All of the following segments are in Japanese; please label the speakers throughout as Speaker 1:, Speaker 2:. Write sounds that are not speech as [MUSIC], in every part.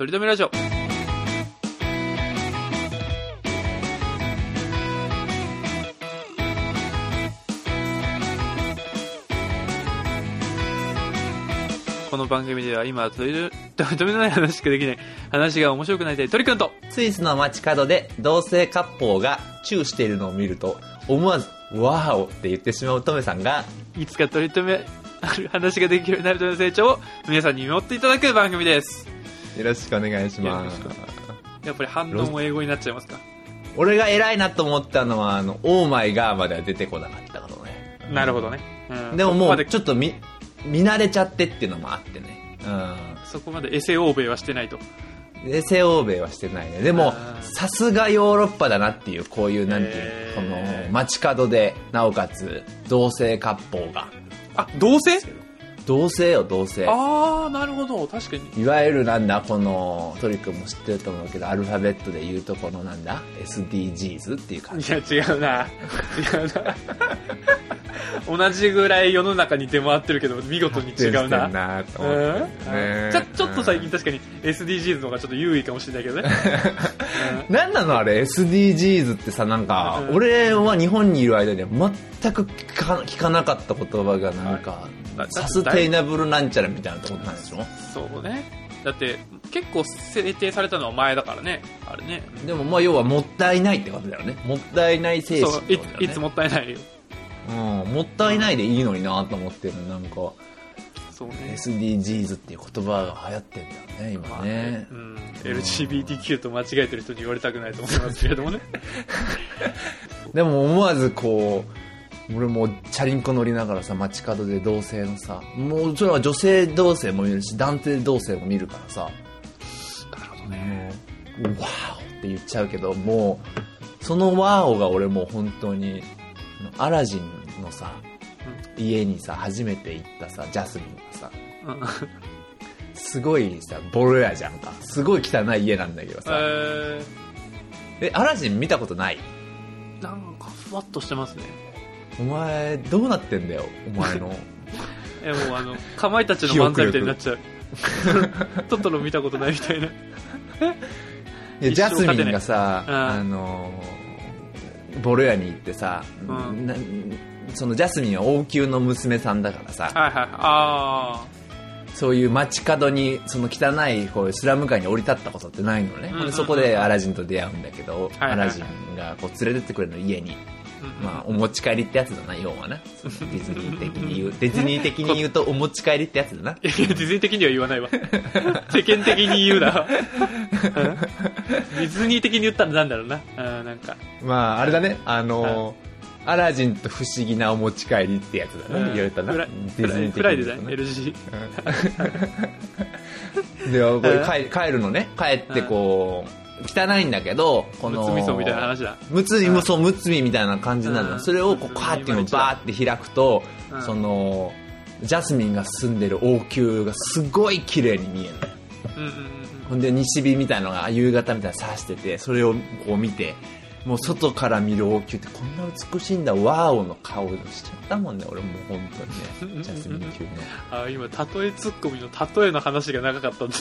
Speaker 1: とりとめラジオ。この番組では今、とりとりとめの [LAUGHS] ない話しかできない、話が面白くなりたい鳥くんと、
Speaker 2: スイスの街角で同性カップルがチューしているのを見ると、思わず、ワーオって言ってしまうトメさんが、
Speaker 1: いつか取り留めある話ができるようになるという成長を皆さんに見守っていただく番組です。
Speaker 2: よろしくお願いします。
Speaker 1: やっぱり反応も英語になっちゃいますか？
Speaker 2: 俺が偉いなと思ったのは、あの、オーマイガーまでは出てこなかったことね。
Speaker 1: なるほどね。うん
Speaker 2: でももう、ちょっと見、見慣れちゃってっていうのもあってね。
Speaker 1: そこまでエセ欧米はしてないと。
Speaker 2: うん。で、西欧米はしてないね。でもさすがヨーロッパだなっていう、こういう、なんていうこの、街角で、なおかつ、同性カップルが。
Speaker 1: あ、同性？
Speaker 2: 同性よ、同性。
Speaker 1: あー、なるほど。確かに。
Speaker 2: いわゆるなんだ、この、トリックも知ってると思うけど、アルファベットで言うとこのなんだ、SDGs っていう感じ。
Speaker 1: いや、違うな。違うな。同じぐらい世の中に出回ってるけど、見事に違うな。
Speaker 2: なと思
Speaker 1: うん
Speaker 2: ってね
Speaker 1: ちょちょっと最近確かに SDGs の方がちょっと優位かもしれないけどね。[LAUGHS]
Speaker 2: なんなのあれ？SDGs ってさなんか、
Speaker 1: うん
Speaker 2: 俺は日本にいる間には全く聞か聞かなかった言葉がなんか、
Speaker 1: だ
Speaker 2: サステイナブルなんちゃらみたいなとこなんでしょ？
Speaker 1: そうね。だって、結構制定されたのは前だからね。あれね。
Speaker 2: でもまあ要はもったいないってことだよねもったいない精神
Speaker 1: そうい
Speaker 2: ってことだよね
Speaker 1: いつもったいないよ。
Speaker 2: うん、もったいないでいいのになと思ってるなんか
Speaker 1: そうね。
Speaker 2: SDGs っていう言葉が流行ってんだよね今ね、
Speaker 1: うん、LGBTQ と間違えてる人に言われたくないと思いますけれどもね。[LAUGHS]
Speaker 2: でも思わずこう俺もチャリンコ乗りながらさ街角で同性のさもうそれは女性同性も見るし男性同性も見るからさ。
Speaker 1: なるほど
Speaker 2: もうワーオって言っちゃうけどもうそのワーオが俺もう本当にアラジンのさ家にさ初めて行ったさジャスミンがさ
Speaker 1: うん。
Speaker 2: すごいさボロ屋じゃんか。すごい汚い家なんだけどさ。
Speaker 1: え
Speaker 2: えアラジン見たことない？
Speaker 1: ー、なんかふわっとしてますね。
Speaker 2: お前どうなってんだよお前の。[LAUGHS]
Speaker 1: え、もうあの、かまいたちの漫才みたいになっちゃう。[LAUGHS] トトロ見たことないみたいな。
Speaker 2: いやジャスミンがさ、
Speaker 1: うん。
Speaker 2: あのーボロ屋に行ってさ、
Speaker 1: うん。
Speaker 2: なそのジャスミンは王宮の娘さんだからさ、
Speaker 1: はいはい。あ
Speaker 2: そういう街角にその汚いこうスラム街に降り立ったことってないのね、
Speaker 1: うんうんうん
Speaker 2: でそこでアラジンと出会うんだけど、
Speaker 1: はいはいはい。
Speaker 2: アラジンがこう連れてってくれるの家に、まあ、お持ち帰りってやつだな要はな。ディズニー的に言う。ディズニー的に言うとお持ち帰りってやつだな。い
Speaker 1: や、ディズニー的には言わないわ。世間的に言うな。う [LAUGHS] んディズニー的に言ったらなんだろうな。うんなんか。
Speaker 2: まああれだね。あのーアラジンと不思議なお持ち帰りってやつだな、
Speaker 1: うん。
Speaker 2: 言われたな。ディズニー的に言うとな
Speaker 1: ?LG。[LAUGHS]
Speaker 2: で帰帰るのね。帰ってこう、汚いんだけどこの
Speaker 1: むつみそみたいな話だ。
Speaker 2: むつみもそうむつみみたいな感じなの、
Speaker 1: うん。
Speaker 2: それをこうカーっていうのをバーって開くと、
Speaker 1: うん。
Speaker 2: そのジャスミンが住んでる王宮がすごい綺麗に見えるの。
Speaker 1: うんうんうん
Speaker 2: ほんで西日みたいのが夕方みたいなの差しててそれをこう見てもう外から見る王宮ってこんな美しいんだ。ワーオの顔しちゃったもんね。俺もう本当にね。ジャスミン級の
Speaker 1: あ、今、例えツッコミの例えの話が長かったんで。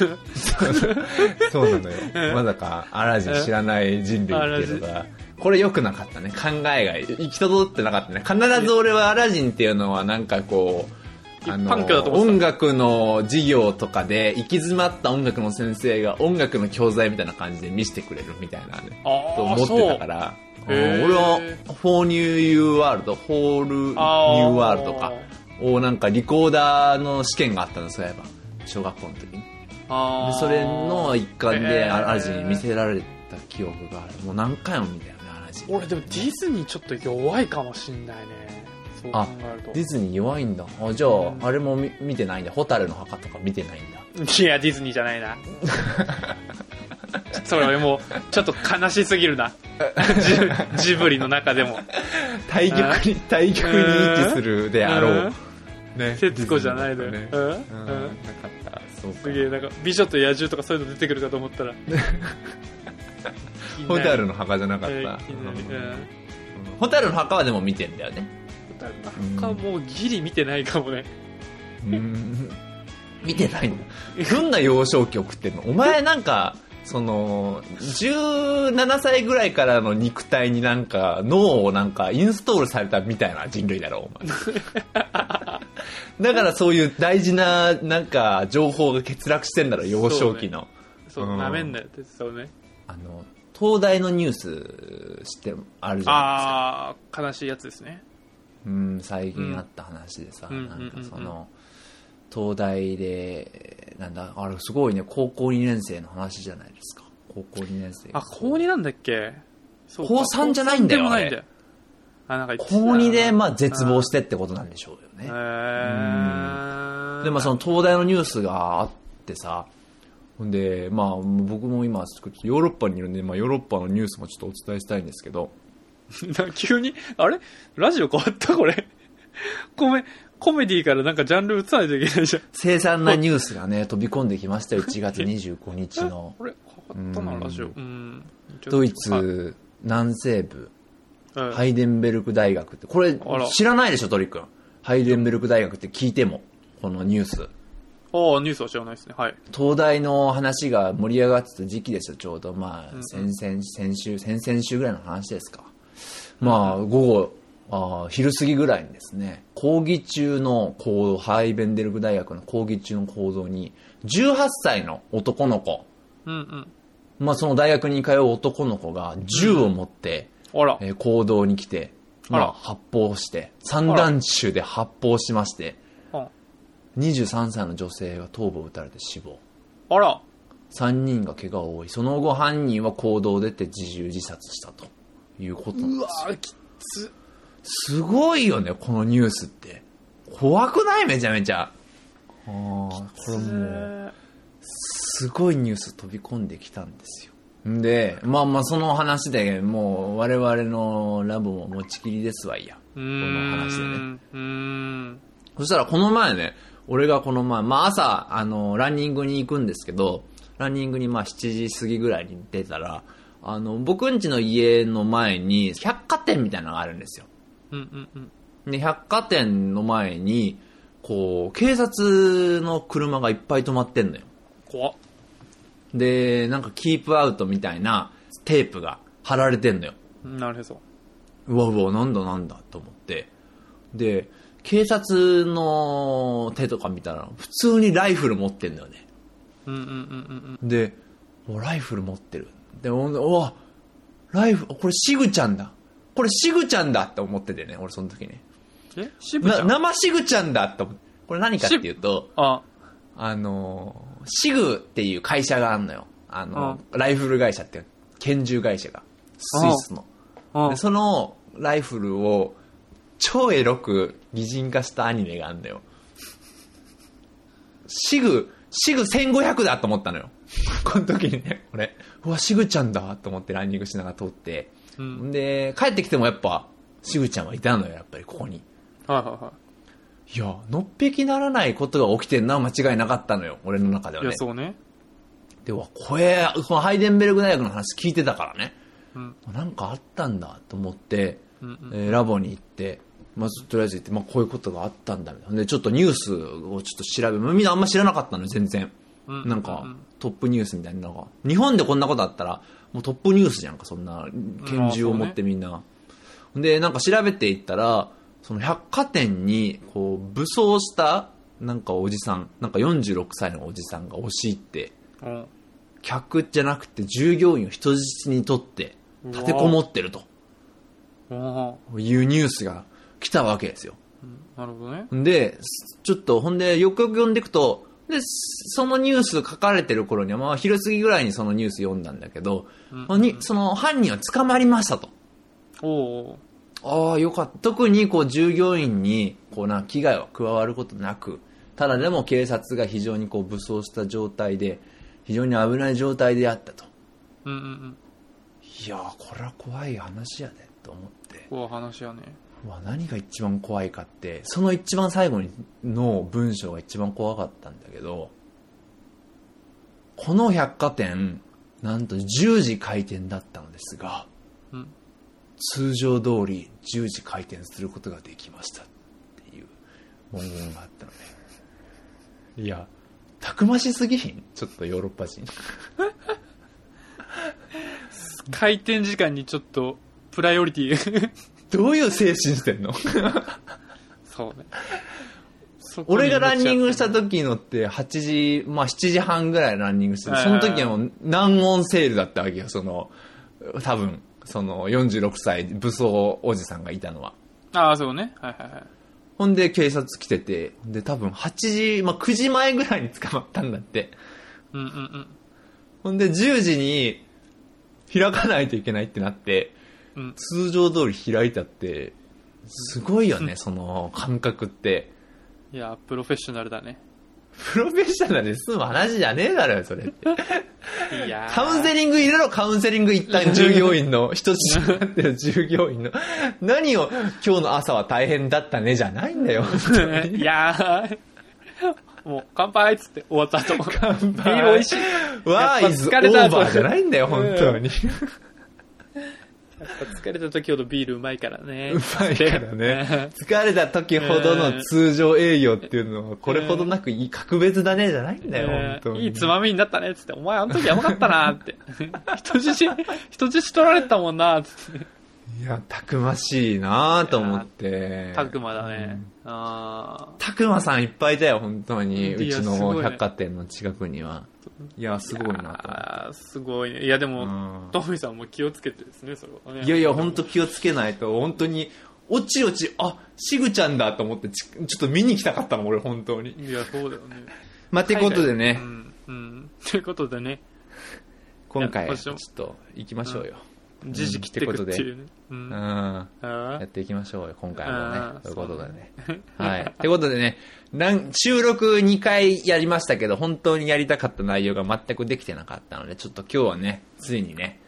Speaker 2: そうなのよ。
Speaker 1: う [LAUGHS] ん
Speaker 2: まさかアラジン知らない人類っていうのが。これ良くなかったね。考えが。行き届ってなかったね。必ず俺はアラジンっていうのはなんかこうあの
Speaker 1: パンクだと思ってた。
Speaker 2: 音楽の授業とかで行き詰まった音楽の先生が音楽の教材みたいな感じで見せてくれるみたいなね
Speaker 1: あ
Speaker 2: と思ってたから。俺は「フォーニューユーワールド」「ホールニューワールド」とかをなんかリコーダーの試験があったのそういえば。小学校の時に。それの一環でアラジンに見せられた記憶がある。もう何回も見たよねアラジン。
Speaker 1: 俺でもディズニーちょっと弱いかもしんないね。そう考
Speaker 2: あ
Speaker 1: えると。
Speaker 2: ディズニー弱いんだ。あじゃあ、
Speaker 1: うん。
Speaker 2: あれも見見てないんだ「ホタルの墓」とか見てないんだ。
Speaker 1: いや、ディズニーじゃないな。[LAUGHS] それもう、ちょっと悲しすぎるな。ジジブリの中でも。
Speaker 2: 対極に対極に位置するであろう、ね
Speaker 1: 節子じゃないのよ。うんうん
Speaker 2: ディズニーだとね。うん。なかった。そうか。
Speaker 1: すげえ、なんか、美女と野獣とかそういうの出てくるかと思ったら。[LAUGHS]
Speaker 2: ホタルの墓じゃなかった、
Speaker 1: えーうん
Speaker 2: うん。ホタルの墓はでも見てんだよね
Speaker 1: ホタルの墓もうギリ見てないかもね。
Speaker 2: うん見てないの？どんな幼少期送ってんの？お前なんか、その、17歳ぐらいからの肉体になんか脳をなんかインストールされたみたいな人類だろ、お前。[LAUGHS] だからそういう大事ななんか情報が欠落してんだろ、幼少期の。
Speaker 1: そう、
Speaker 2: うん
Speaker 1: なめんなよってそうね。
Speaker 2: あの、東大のニュース知ってあるじゃないですか。
Speaker 1: あー、悲しいやつですね。
Speaker 2: うん、最近あった話でさ、
Speaker 1: うん
Speaker 2: なんかその、東大で、なんだ、あれすごいね、高校2年生の話じゃないですか。高校2年生。
Speaker 1: あ、高2なんだっけ？
Speaker 2: 高三じゃないんだよ
Speaker 1: 高三でもないんだよ。あ、なんか
Speaker 2: 高2で、まあ、絶望してってことなんでしょうよ
Speaker 1: へ
Speaker 2: ね。
Speaker 1: ー
Speaker 2: で、まあ、その東大のニュースがあってさ、ほんで、まあ、僕も今、ヨーロッパにいるんで、まあ、ヨーロッパのニュースもちょっとお伝えしたいんですけど、[LAUGHS]
Speaker 1: 急に、あれ？ラジオ変わったこれ？コメ、コメディからなんかジャンル移さないといけないじゃん。
Speaker 2: 凄惨なニュースがね、飛び込んできましたよ、1月25日の。[LAUGHS]
Speaker 1: これ変わったな、
Speaker 2: うん
Speaker 1: ラジオ。うん。
Speaker 2: ドイツ南西部、
Speaker 1: はい、
Speaker 2: ハイデンベルク大学って、これ知らないでしょ、トリ君。ハイデンベルク大学って聞いても、このニュース。
Speaker 1: ああ、ニュースは知らないですね。はい。
Speaker 2: 東大の話が盛り上がってた時期ですよ、ちょうど。まあ、
Speaker 1: うん
Speaker 2: 先々、先週、先々週ぐらいの話ですか。まあ、午後、あー昼過ぎぐらいにですね、講義中の行動、ハイベンデルク大学の講義中の行動に、18歳の男の子、
Speaker 1: うんうん。
Speaker 2: まあその大学に通う男の子が銃を持って、
Speaker 1: あら。
Speaker 2: えー行動に来て、まあ、発砲して、散弾銃で発砲しまして、
Speaker 1: あ
Speaker 2: 23歳の女性が頭部を撃たれて死亡。
Speaker 1: あら。
Speaker 2: 3人が怪我を負い、その後犯人は行動を出て自重自殺したということなん
Speaker 1: うわ
Speaker 2: ですよ。
Speaker 1: ーきつ。
Speaker 2: すごいよね、このニュースって。怖くない？めちゃめちゃ。ああ、これもう、すごいニュース飛び込んできたんですよ。んで、まあまあその話でもう我々のラボも持ちきりですわいや。
Speaker 1: こ
Speaker 2: の話でね
Speaker 1: うーん。
Speaker 2: そしたらこの前ね、俺がこの前、まあ朝、あの、ランニングに行くんですけど、ランニングにまあ7時過ぎぐらいに出たら、あの、僕ん家の家の前に百貨店みたいなのがあるんですよ。
Speaker 1: うんうんうん。
Speaker 2: で、百貨店の前に、こう、警察の車がいっぱい止まってんのよ。
Speaker 1: 怖っ。
Speaker 2: で、なんかキープアウトみたいなテープが貼られてんのよ。
Speaker 1: なるほど。
Speaker 2: うわうわ、なんだなんだと思って。で、警察の手とか見たら、普通にライフル持ってんだよね。
Speaker 1: うんうんうんうん
Speaker 2: で、おライフル持ってる。で、おおわライフル、これシグちゃんだ。これシグちゃんだって思っててね、俺その時ね。
Speaker 1: うん。え渋ち
Speaker 2: な
Speaker 1: ゃん？
Speaker 2: 生シグちゃんだって思って。これ何かっていうと、
Speaker 1: あ、
Speaker 2: あのー、シグっていう会社があんのよ。あの、ライフル会社って、拳銃会社が。スイスの。
Speaker 1: あ
Speaker 2: でそのライフルを超エロく擬人化したアニメがあるんだよ。シグ、シグ1500だと思ったのよ。この時にね、俺、うわ、シグちゃんだと思ってランニングしながら通って。
Speaker 1: うん。
Speaker 2: で、帰ってきてもやっぱ、シグちゃんはいたのよ、やっぱりここに。
Speaker 1: はいはいはい
Speaker 2: や、のっぺきならないことが起きてんのは間違いなかったのよ、俺の中で
Speaker 1: い。
Speaker 2: はいね
Speaker 1: や、。そうね。
Speaker 2: で、うわ、これ、このハイデンベルグ大学の話聞いてたからね。
Speaker 1: うん。
Speaker 2: なんかあったんだと思って、
Speaker 1: うんうん。
Speaker 2: えーラボに行って、まずとりあえず行って、まあ、こういうことがあったんだみたいな。で、ちょっとニュースをちょっと調べ、まあみんなあんま知らなかったのよ、全然。
Speaker 1: う
Speaker 2: なんか、トップニュースみたいなのが。日本でこんなことあったら、もうトップニュースじゃんか、そんな、拳銃を持ってみんな。で、なんか調べていったら、その百貨店に、こう、武装した、なんかおじさん、なんか46歳のおじさんが押し入って、
Speaker 1: うん。
Speaker 2: 客じゃなくて従業員を人質にとって、立てこもってると。いうニュースが来たわけですよ。
Speaker 1: うんなるほどね。
Speaker 2: で、ちょっと、ほんで、よくよく読んでいくと、で、そのニュース書かれてる頃には、まあ、昼過ぎぐらいにそのニュース読んだんだけど、
Speaker 1: うん
Speaker 2: その犯人は捕まりましたと。
Speaker 1: おお
Speaker 2: ああ、よかった。特に、こう、従業員に、こうな、危害は加わることなく、ただでも警察が非常にこう、武装した状態で、非常に危ない状態であったと。
Speaker 1: うんうんうん。
Speaker 2: いやー、これは怖い話やで、と思って。
Speaker 1: こう話やね。
Speaker 2: うわ何が一番怖いかってその一番最後にの文章が一番怖かったんだけどこの百貨店なんと10時開店だったのですが
Speaker 1: うん。
Speaker 2: 通常通り10時開店することができましたっていう文言があったのねいやたくましすぎひん？ちょっとヨーロッパ人。[LAUGHS]
Speaker 1: 回転時間にちょっと、プライオリティ。
Speaker 2: どういう精神してんの？[LAUGHS]
Speaker 1: そうね。[LAUGHS]
Speaker 2: 俺がランニングした
Speaker 1: 命
Speaker 2: 時のって8時、まあ7時半ぐらいランニングしてて、
Speaker 1: はい
Speaker 2: その時はもう難音セールだったわけよ、その、多分、その46歳武装おじさんがいたのは。
Speaker 1: ああ、そうね。はいはいはい。
Speaker 2: ほんで警察来てて、で多分8時、まあ9時前ぐらいに捕まったんだって。
Speaker 1: うんうんうん。
Speaker 2: ほんで10時に開かないといけないってなって、
Speaker 1: うん
Speaker 2: 通常通り開いたって、すごいよね、その感覚って。
Speaker 1: いや、プロフェッショナルだね。
Speaker 2: プロフェッショナルで済む話じゃねえだろよ、それって。
Speaker 1: いやー
Speaker 2: カウンセリング入れろ、カウンセリング一旦従業員の、人質になってる従業員の。何を、今日の朝は大変だったね、じゃないんだよ。
Speaker 1: いやーもう、乾杯っつって終わった後。
Speaker 2: 乾杯
Speaker 1: ビール美味しい。
Speaker 2: わーイズオーバーじゃないんだよ、本当に。
Speaker 1: やっぱ [LAUGHS] 疲れた時ほどビールうまいからね。
Speaker 2: うまいからね。[LAUGHS] 疲れた時ほどの通常営業っていうのは、これほどなくいい格別だね、じゃないんだよ、本当に。
Speaker 1: いいつまみになったねっつって、お前あの時やばかったなって。[LAUGHS] 人質、人質取られてたもんなっつって。
Speaker 2: いや、たくましいなと思って。
Speaker 1: タグマだね。あ
Speaker 2: たくまさんいっぱいいたよ、本当に。うちの百貨店の近くには。いや、す
Speaker 1: ー
Speaker 2: ごいな
Speaker 1: すごいね。いやでも、
Speaker 2: うん
Speaker 1: トミーさんも気をつけてですね、それはね。
Speaker 2: いやいや、本当気をつけないと、本当に、おちおち、あ、しぐちゃんだと思ってち、ちょっと見に来たかったの、俺、本当に。
Speaker 1: いや、そうだよね。
Speaker 2: まあ、てことでね
Speaker 1: う、ん。うん。ということでね、
Speaker 2: 今回、ちょっと、行きましょうよ。
Speaker 1: 時事切ってくっていうね。う。
Speaker 2: うんやっていきましょうよ、今回もねということでね。はい。ってことでね、なん収録2回やりましたけど、本当にやりたかった内容が全くできてなかったので、ちょっと今日はね、ついにね、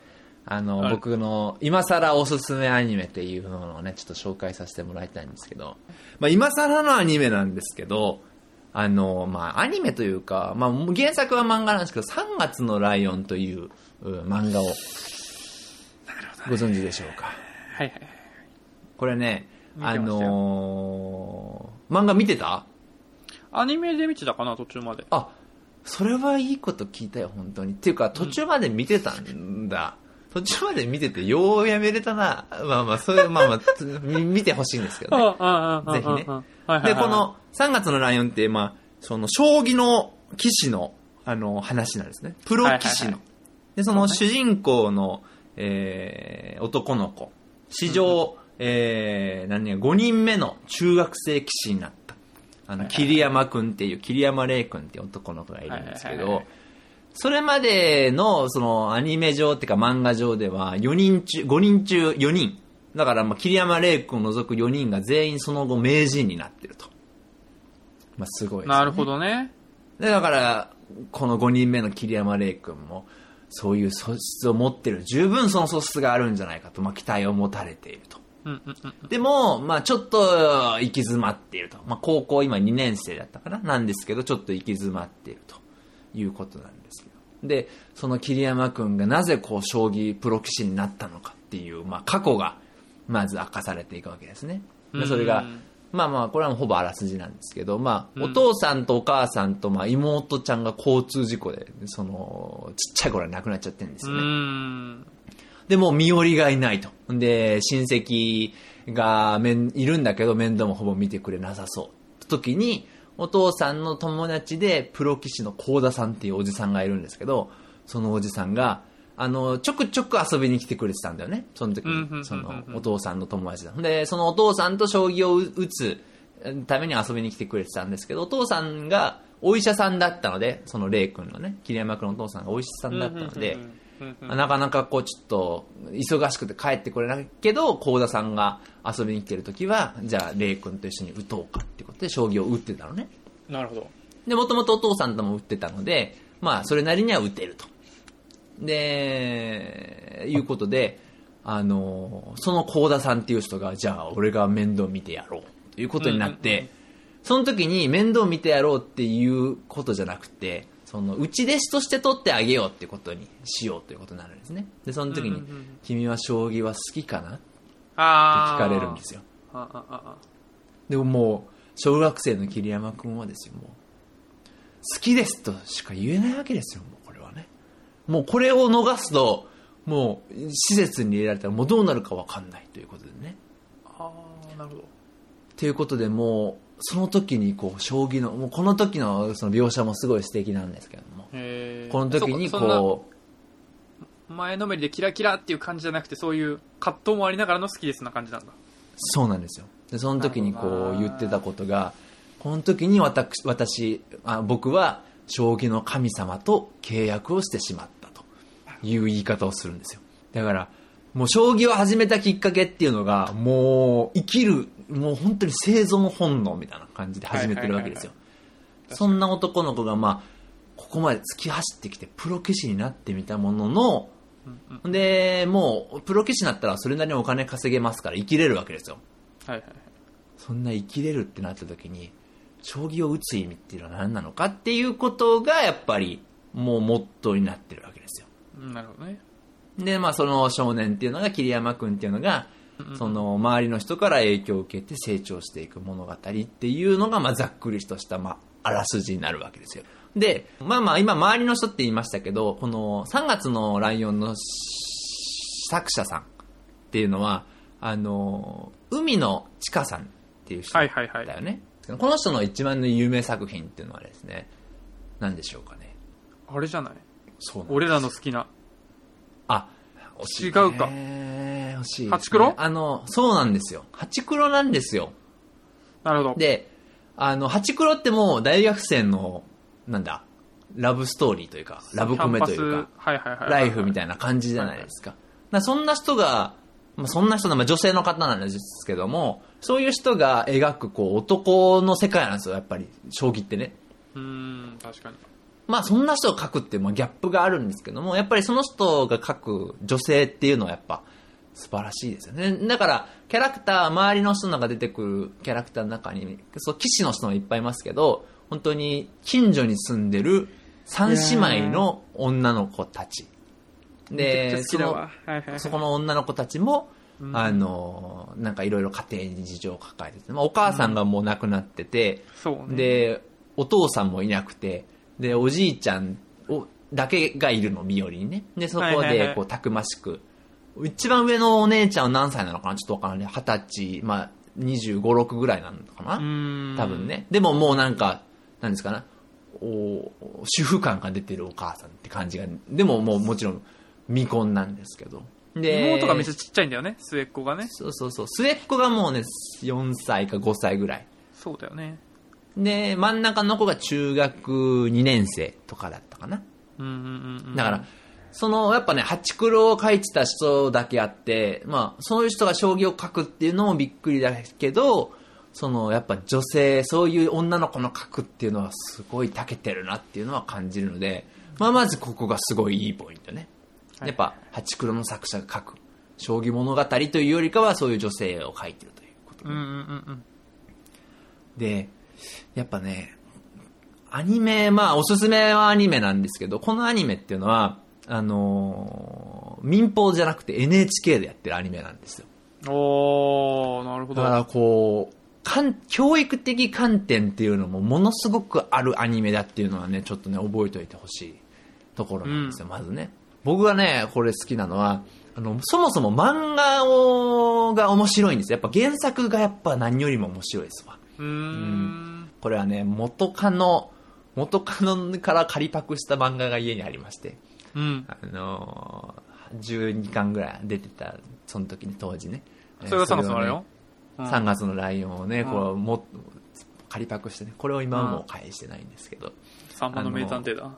Speaker 2: あの、
Speaker 1: はい
Speaker 2: 僕の今更おすすめアニメっていうのをね、ちょっと紹介させてもらいたいんですけど、まあ今更のアニメなんですけど、あの、まあアニメというか、まあ原作は漫画なんですけど、3月のライオンというう漫画をご存知でしょうか？
Speaker 1: はいはい。
Speaker 2: これね、あのー漫画見てた？
Speaker 1: アニメで見てたかな、途中まで。
Speaker 2: あ、それはいいこと聞いたよ、本当に。っていうか、途中まで見てたんだ。途中まで見てて、ようやめれたな。まあまあ、それ、まあまあ、つ [LAUGHS] み見てほしいんですけどね。
Speaker 1: ああ、ああ、
Speaker 2: ぜひねで、この3月のライオンって、まあ、その、将棋の棋士の、あの、話なんですね。プロ棋士の。で、その主人公の、えー、男の子。史上、えー、何や、5人目の中学生棋士になった。あの、桐山くんっていう、桐山玲くんっていう男の子がいるんですけどそれまでの、その、アニメ上っていうか漫画上では、4人中、5人中4人。だから、まあ、桐山玲君を除く4人が全員その後名人になってると。まあ、すごいね。
Speaker 1: なるほどね。
Speaker 2: で、だから、この5人目の桐山玲君も、そういう素質を持ってる、十分その素質があるんじゃないかと、まあ、期待を持たれていると。
Speaker 1: うんうんうん。
Speaker 2: でも、まあちょっと行き詰まっていると。まあ高校今2年生だったかな？なんですけど、ちょっと行き詰まっているということなんですけど。で、その桐山くんがなぜこう将棋プロ棋士になったのかっていう、まあ過去がまず明かされていくわけですね。でそれが
Speaker 1: うん、
Speaker 2: まあまあこれはほぼあらすじなんですけど、まあ
Speaker 1: うん
Speaker 2: お父さんとお母さんとまあ妹ちゃんが交通事故で、その、ちっちゃい頃に亡くなっちゃってるんです
Speaker 1: う
Speaker 2: よね。
Speaker 1: ん。
Speaker 2: でも身寄りがいないと。で、親戚がめんいるんだけど面倒もほぼ見てくれなさそう。時に、お父さんの友達でプロ棋士の幸田さんっていうおじさんがいるんですけど、そのおじさんが、あの、ちょくちょく遊びに来てくれてたんだよね。その時その、お父さんの友達だ。で、そのお父さんと将棋を打つために遊びに来てくれてたんですけど、お父さんがお医者さんだったので、そのレイ君のね、桐山君のお父さんがお医者さんだったので、なかなかこうちょっと忙しくて帰ってこれないけど、幸田さんが遊びに来てる時は、じゃあ、レイ君と一緒に打とうかってことで将棋を打ってたのね。
Speaker 1: なるほど。
Speaker 2: で、もともとお父さんとも打ってたので、まあ、それなりには打てると。で、いうことで、あの、その幸田さんっていう人が、じゃあ、俺が面倒見てやろうということになって、
Speaker 1: うんうんうん
Speaker 2: その時に面倒見てやろうっていうことじゃなくて、その、内弟子として取ってあげようってことにしようということになるんですね。で、その時に、
Speaker 1: うんうんうん
Speaker 2: 君は将棋は好きかな？って
Speaker 1: ああ。
Speaker 2: 聞かれるんですよ。
Speaker 1: ああああ
Speaker 2: でももう、小学生の桐山君はですよ、もう、好きですとしか言えないわけですよ。もうこれを逃すと、もう施設に入れられたらもうどうなるかわかんないということでね。
Speaker 1: ああ、なるほど。
Speaker 2: ということでもう、その時にこう、将棋の、もうこの時のその描写もすごい素敵なんですけども、この時にこ
Speaker 1: 前のめりでキラキラっていう感じじゃなくて、そういう葛藤もありながらの好きですな感じなんだ。
Speaker 2: う、そうなんですよ。で、その時にこう言ってたことが、この時に私、私、あ僕は将棋の神様と契約をしてしまったという言い方をするんですよ。だから、もう将棋を始めたきっかけっていうのが、もう生きる、もう本当に生存本能みたいな感じで始めてるわけですよ。そんな男の子が、まあ、ここまで突き走ってきてプロ棋士になってみたものの、
Speaker 1: うんうん。
Speaker 2: で、もう、プロ棋士になったらそれなりにお金稼げますから生きれるわけですよ。
Speaker 1: はいはいはい。
Speaker 2: そんな生きれるってなった時に、将棋を打つ意味っていうのは何なのかっていうことが、やっぱり、もうモットーになってるわけですよ。
Speaker 1: うんなるほどね。
Speaker 2: で、まあその少年っていうのが、桐山くんっていうのが、その周りの人から影響を受けて成長していく物語っていうのが、まあざっくりとした、まあ、あらすじになるわけですよ。で、まあまあ今周りの人って言いましたけど、この3月のライオンの作者さんっていうのは、あの、海野千佳さんっていう人
Speaker 1: はいはいはい
Speaker 2: だよね。この人の一番の有名作品っていうのはですね、何でしょうかね。
Speaker 1: あれじゃない？
Speaker 2: そう
Speaker 1: 俺らの好きな。
Speaker 2: あ、惜しい、ね。
Speaker 1: 違うか
Speaker 2: 惜しい、
Speaker 1: ハチクロ？
Speaker 2: あの、そうなんですよ。ハチクロなんですよ。
Speaker 1: なるほど。
Speaker 2: で、あの、ハチクロってもう大学生の、なんだ、ラブストーリーというか、ラブコメというか。ライフみたいな感じじゃないですか。だからそんな人が、まあ、そんな人の、まあ、女性の方なんですけども、そういう人が描く、こう、男の世界なんですよ、やっぱり、将棋ってね。
Speaker 1: うーん、確かに。
Speaker 2: まあそんな人を描くってまあギャップがあるんですけども、やっぱりその人が描く女性っていうのはやっぱ素晴らしいですよね。だからキャラクター、周りの人の中出てくるキャラクターの中に、そう、騎士の人もいっぱいいますけど、本当に近所に住んでる三姉妹の女の子たち。で、
Speaker 1: めちゃくちゃ好きだわ。はいはいはい。
Speaker 2: そこの女の子たちも、
Speaker 1: うん
Speaker 2: あの、なんかいろいろ家庭に事情を抱えてて、まあ、お母さんがもう亡くなってて、
Speaker 1: そうね。
Speaker 2: で、お父さんもいなくて、で、おじいちゃんをだけがいるの、みおりにね。で、そこでこう、たくましく。一番上のお姉ちゃんは何歳なのかな？ちょっとわからない。二十歳、まあ、25、6ぐらいなのかな？多分。ね。でももうなんか、なんですかな？お主婦感が出てるお母さんって感じが。でももうもちろん未婚なんですけど。で、
Speaker 1: 妹がめっちゃちっちゃいんだよね、末っ子がね。
Speaker 2: そうそうそう。末っ子がもうね、4歳か5歳ぐらい。
Speaker 1: そうだよね。
Speaker 2: で、真ん中の子が中学2年生とかだったかな。
Speaker 1: うんうんうんうん。
Speaker 2: だから、その、やっぱね、ハチクロを書いてた人だけあって、まあ、そういう人が将棋を書くっていうのもびっくりだけど、その、やっぱ女性、そういう女の子の書くっていうのはすごい長けてるなっていうのは感じるので、まあ、まずここがすごいいいポイントね。
Speaker 1: はい
Speaker 2: やっぱ、ハチクロの作者が書く、将棋物語というよりかはそういう女性を書いてるということ
Speaker 1: うんうんうんうん。
Speaker 2: で、やっぱね、アニメ、まあ、おすすめはアニメなんですけど、このアニメっていうのは、あのー民放じゃなくて NHK でやってるアニメなんですよ。
Speaker 1: おー、なるほど。
Speaker 2: だからこう、かん教育的観点っていうのもものすごくあるアニメだっていうのはね、ちょっとね、覚えておいてほしいところなんですよ、まずね。僕がね、これ好きなのは、あの、そもそも漫画をが面白いんですよ。やっぱ原作がやっぱ何よりも面白いですわ。
Speaker 1: うーん。
Speaker 2: これはね、元カノ、元カノから借りパクした漫画が家にありまして、
Speaker 1: うん。
Speaker 2: あのー、12巻ぐらい出てた、その時に当時ね。
Speaker 1: それが3月のあれよ？うん
Speaker 2: 3月のライオンをね、
Speaker 1: うん
Speaker 2: こう、も、借りパクしてね、これを今はもう返してないんですけど、
Speaker 1: さんまの名探偵だ。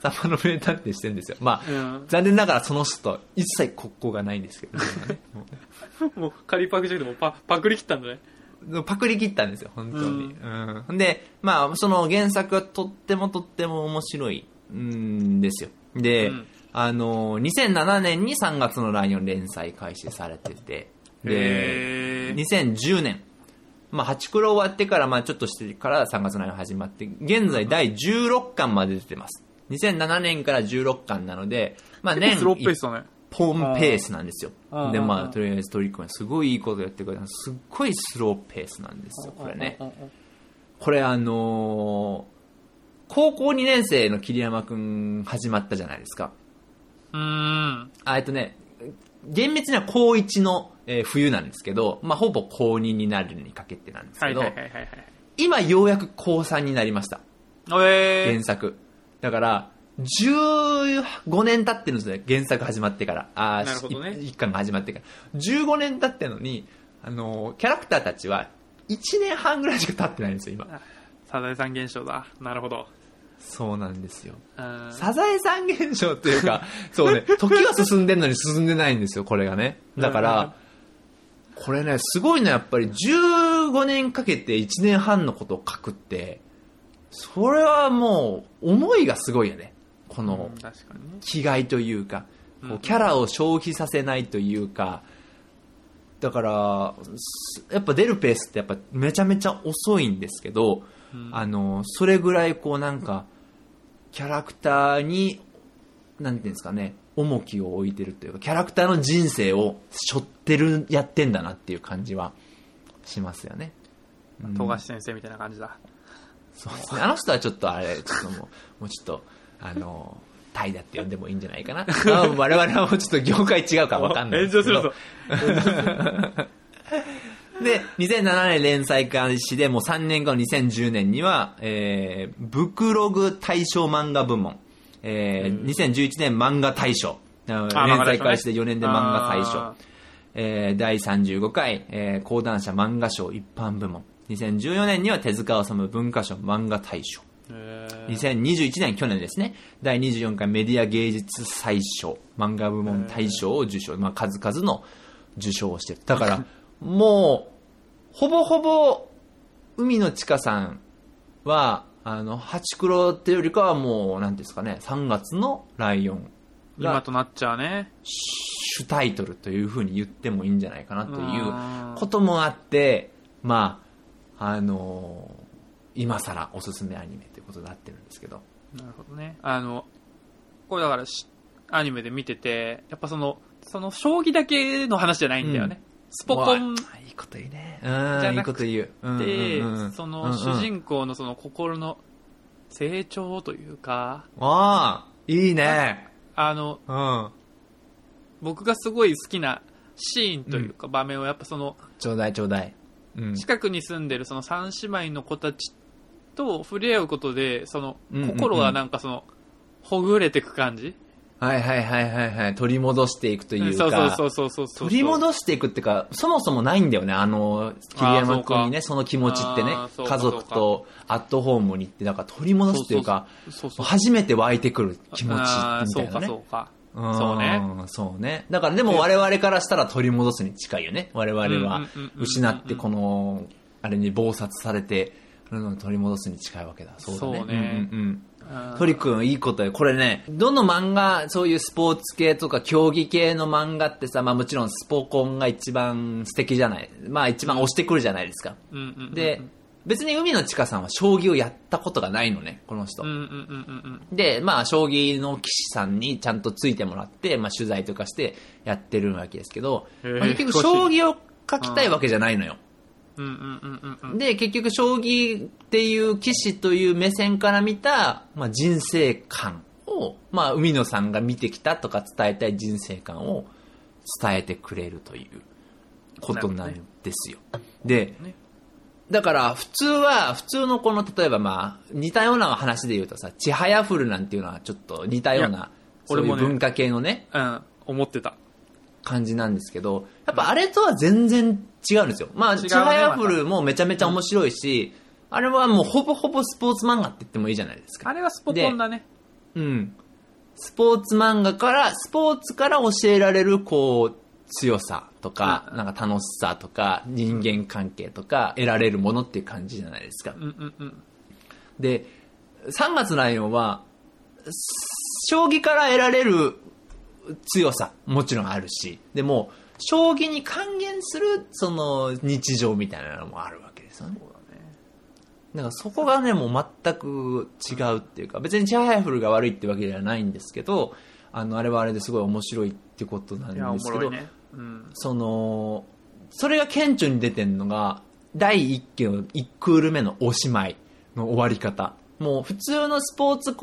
Speaker 2: サンマの名探偵してるんですよ。まあ、
Speaker 1: うん。
Speaker 2: 残念ながらその人と一切国交がないんですけど、今ねも
Speaker 1: もう、仮パクじゃなくてもうパ、パクリ切ったんだね。
Speaker 2: うパクり切ったんですよ、本当に。うん。で、まあ、その原作はとってもとっても面白いんですよ。で、
Speaker 1: うん
Speaker 2: あの、2007年に3月のライオン連載開始されてて、で、
Speaker 1: へー
Speaker 2: 2010年、まあ、8クロ終わってから、まあ、ちょっとしてから3月のライオン始まって、現在第16巻まで出てます。2007年から16巻なので、まあ、年
Speaker 1: ローペースだね。
Speaker 2: ポンペースなんですよ
Speaker 1: うん。
Speaker 2: で、
Speaker 1: うん
Speaker 2: まあ、とりあえずトリックはすごいいいことやってくれた。すっごいスローペースなんですよ、これねこれあのー高校2年生の桐山くん始まったじゃないですか。
Speaker 1: うーん。
Speaker 2: あえっとね、厳密には高1の、えー冬なんですけど、まあ、ほぼ高2になるにかけてなんです
Speaker 1: はい
Speaker 2: けど。今ようやく高3になりました。
Speaker 1: え
Speaker 2: 原作。だから、15年経ってるんですね、原作始まってから。あー
Speaker 1: なるほどね
Speaker 2: 一巻が始まってから。15年経ってるのに、あのーキャラクターたちは1年半ぐらいしか経ってないんですよ、今。
Speaker 1: ー、サザエさん現象だ。なるほど。
Speaker 2: そうなんですよ。
Speaker 1: うん
Speaker 2: サザエさん現象っていうか、[LAUGHS] そうね、時は進んでんのに進んでないんですよ、これがね。だから、これね、すごいのはやっぱり15年かけて1年半のことを書くって、それはもう、思いがすごいよね。この。気概というか、こ
Speaker 1: う
Speaker 2: うんキャラを消費させないというか、だから、すやっぱ出るペースってやっぱめちゃめちゃ遅いんですけど、
Speaker 1: うん
Speaker 2: あの、それぐらいこうなんか、キャラクターに、なんていうんですかね、重きを置いてるというか、キャラクターの人生を背負ってる、やってんだなっていう感じはしますよね。うん
Speaker 1: 富樫先生みたいな感じだ。
Speaker 2: そうですね。あの人はちょっとあれ、ちょっともう、もうちょっと、あの、タイだって呼んでもいいんじゃないかな。[LAUGHS] あ我々はもうちょっと業界違うからわかんないですけど。
Speaker 1: 炎上するぞ。
Speaker 2: で、2007年連載開始で、もう3年後の2010年には、えー、ブクログ大賞漫画部門、えー2011年漫画大賞、連載開始で4年で漫画大賞
Speaker 1: あ、
Speaker 2: えー第35回、えー講談社漫画賞一般部門、2014年には手塚治虫文化賞漫画大賞、
Speaker 1: ー。へー
Speaker 2: 2021年、去年ですね、第24回メディア芸術祭賞、漫画部門大賞を受賞、まあ、数々の受賞をしてる。だから、もう、ほぼほぼ、海野千佳さんは、あの、ハチクロっていうよりかはもう、なんですかね、3月のライオンが
Speaker 1: 今となっちゃうね。
Speaker 2: 主タイトルというふうに言ってもいいんじゃないかなという
Speaker 1: うん
Speaker 2: こともあって、まあ、あのー今更おすすめアニメということになってるんですけど。
Speaker 1: なるほどね。あの、これだからし、アニメで見てて、やっぱその、その将棋だけの話じゃないんだよね。スポコン
Speaker 2: いいこと言うね。うん、
Speaker 1: じゃなくて
Speaker 2: いうんうん
Speaker 1: その主人公のその心の成長というか、
Speaker 2: ああ、いいね。
Speaker 1: あの、
Speaker 2: うん。
Speaker 1: 僕がすごい好きなシーンというか場面をやっぱその
Speaker 2: ちょうだいちょうだい。うん。
Speaker 1: 近くに住んでるその三姉妹の子たちと触れ合うことで、その
Speaker 2: うんうんうん
Speaker 1: 心がなんかその、ほぐれてく感じ？
Speaker 2: はいはいはいはいはい。取り戻していくというか。
Speaker 1: そうそうそうそうそうそう。
Speaker 2: 取り戻していくっていうか、そもそもないんだよね、あの、桐山君にね、その気持ちってね家族とアットホームに行って、だから取り戻すっていうか、
Speaker 1: そうそう。
Speaker 2: 初めて湧いてくる気持ちみたいなね。
Speaker 1: そうか。
Speaker 2: ん
Speaker 1: そうね。
Speaker 2: そうね。だからでも我々からしたら取り戻すに近いよね。我々は失ってこの、あれに暴殺されて、うん取り戻すに近いわけだ。そうだね。
Speaker 1: ね
Speaker 2: うんうんうん
Speaker 1: うん
Speaker 2: トリ君いいことよ。これね、どの漫画、そういうスポーツ系とか競技系の漫画ってさ、まあもちろんスポコンが一番素敵じゃない。まあ一番押してくるじゃないですか。
Speaker 1: うんうんうんうん
Speaker 2: で、別に海野千佳さんは将棋をやったことがないのね、この人。で、まあ、将棋の棋士さんにちゃんとついてもらって、まあ、取材とかしてやってるわけですけど、まあ結局、将棋を書きたいわけじゃないのよ。で、結局、将棋っていう棋士という目線から見た、まあ、人生観を、まあ、海野さんが見てきたとか伝えたい人生観を伝えてくれるということなんですよ。で、
Speaker 1: ね
Speaker 2: だから、普通は、普通のこの、例えばまあ、似たような話で言うとさ、ちはやふるなんていうのはちょっと似たような、そういう文化系のね、
Speaker 1: うん、思ってた。
Speaker 2: 感じなんですけど、やっぱあれとは全然違うんですよ。まあ、ちはやふるもめちゃめちゃ面白いし、あれはもうほぼほぼスポーツ漫画って言ってもいいじゃないですか。
Speaker 1: あれはスポコンだね。
Speaker 2: うん。スポーツ漫画から、スポーツから教えられる、こう、強さとか、
Speaker 1: うん
Speaker 2: なんか楽しさとか、人間関係とか、得られるものっていう感じじゃないですか。
Speaker 1: うんうんうん。
Speaker 2: で、3月のライオンは、将棋から得られる強さ、もちろんあるし、でも、将棋に還元する、その、日常みたいなのもあるわけですよね。だからそこがね、もう全く違うっていうか、別にチャハヤフルが悪いってわけではないんですけど、あの、あれはあれですごい面白いってことなんですけど、
Speaker 1: ね。うん。
Speaker 2: その、それが顕著に出てんのが、第1期の1クール目のおしまいの終わり方。もう普通のスポーツ根